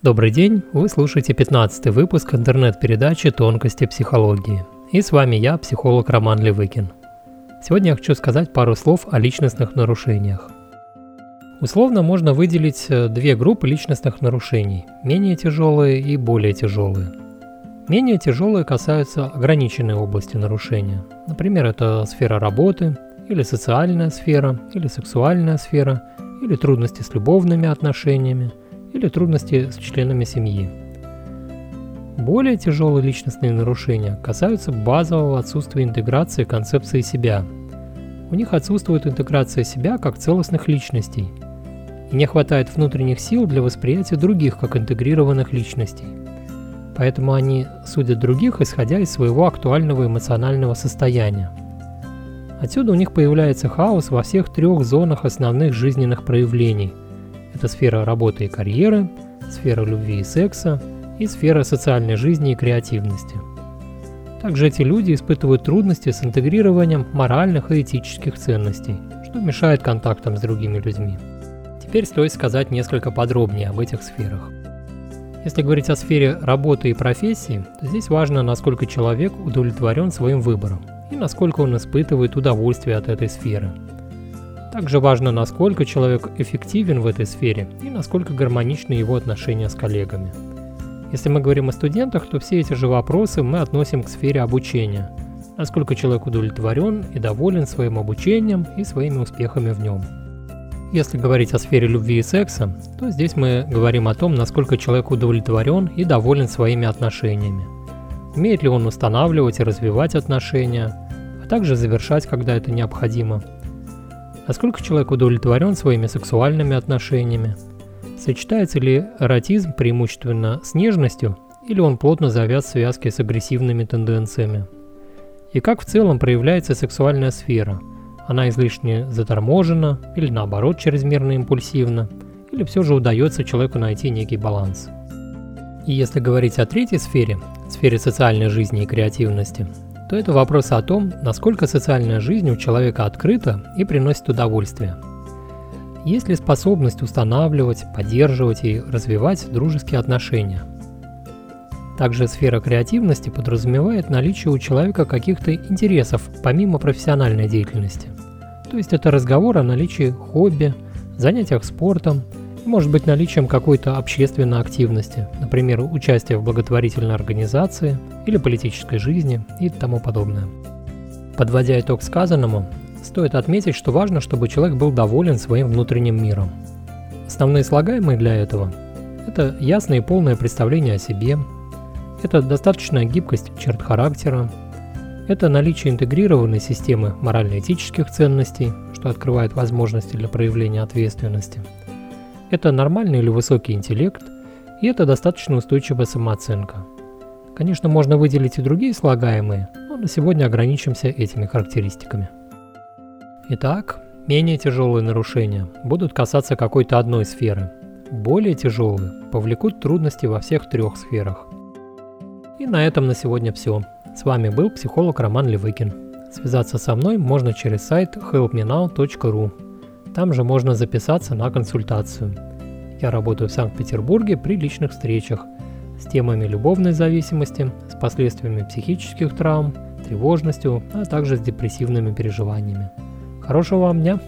Добрый день, вы слушаете 15 выпуск интернет-передачи «Тонкости психологии». И с вами я, психолог Роман Левыкин. Сегодня я хочу сказать пару слов о личностных нарушениях. Условно можно выделить э, две группы личностных нарушений – менее тяжелые и более тяжелые. Менее тяжелые касаются ограниченной области нарушения. Например, это сфера работы, или социальная сфера, или сексуальная сфера, или трудности с любовными отношениями – или трудности с членами семьи. Более тяжелые личностные нарушения касаются базового отсутствия интеграции концепции себя. У них отсутствует интеграция себя как целостных личностей, и не хватает внутренних сил для восприятия других как интегрированных личностей. Поэтому они судят других, исходя из своего актуального эмоционального состояния. Отсюда у них появляется хаос во всех трех зонах основных жизненных проявлений – это сфера работы и карьеры, сфера любви и секса и сфера социальной жизни и креативности. Также эти люди испытывают трудности с интегрированием моральных и этических ценностей, что мешает контактам с другими людьми. Теперь стоит сказать несколько подробнее об этих сферах. Если говорить о сфере работы и профессии, то здесь важно, насколько человек удовлетворен своим выбором и насколько он испытывает удовольствие от этой сферы – также важно, насколько человек эффективен в этой сфере и насколько гармоничны его отношения с коллегами. Если мы говорим о студентах, то все эти же вопросы мы относим к сфере обучения. Насколько человек удовлетворен и доволен своим обучением и своими успехами в нем. Если говорить о сфере любви и секса, то здесь мы говорим о том, насколько человек удовлетворен и доволен своими отношениями. Умеет ли он устанавливать и развивать отношения, а также завершать, когда это необходимо – Насколько человек удовлетворен своими сексуальными отношениями? Сочетается ли эротизм преимущественно с нежностью, или он плотно завяз в связке с агрессивными тенденциями? И как в целом проявляется сексуальная сфера? Она излишне заторможена или наоборот чрезмерно импульсивна? Или все же удается человеку найти некий баланс? И если говорить о третьей сфере, сфере социальной жизни и креативности, то это вопрос о том, насколько социальная жизнь у человека открыта и приносит удовольствие. Есть ли способность устанавливать, поддерживать и развивать дружеские отношения? Также сфера креативности подразумевает наличие у человека каких-то интересов помимо профессиональной деятельности. То есть это разговор о наличии хобби, занятиях спортом, может быть наличием какой-то общественной активности, например, участие в благотворительной организации или политической жизни и тому подобное. Подводя итог сказанному, стоит отметить, что важно, чтобы человек был доволен своим внутренним миром. Основные слагаемые для этого – это ясное и полное представление о себе, это достаточная гибкость черт характера, это наличие интегрированной системы морально-этических ценностей, что открывает возможности для проявления ответственности – это нормальный или высокий интеллект, и это достаточно устойчивая самооценка. Конечно, можно выделить и другие слагаемые, но на сегодня ограничимся этими характеристиками. Итак, менее тяжелые нарушения будут касаться какой-то одной сферы, более тяжелые повлекут трудности во всех трех сферах. И на этом на сегодня все. С вами был психолог Роман Левыкин. Связаться со мной можно через сайт helpmenow.ru там же можно записаться на консультацию. Я работаю в Санкт-Петербурге при личных встречах с темами любовной зависимости, с последствиями психических травм, тревожностью, а также с депрессивными переживаниями. Хорошего вам дня!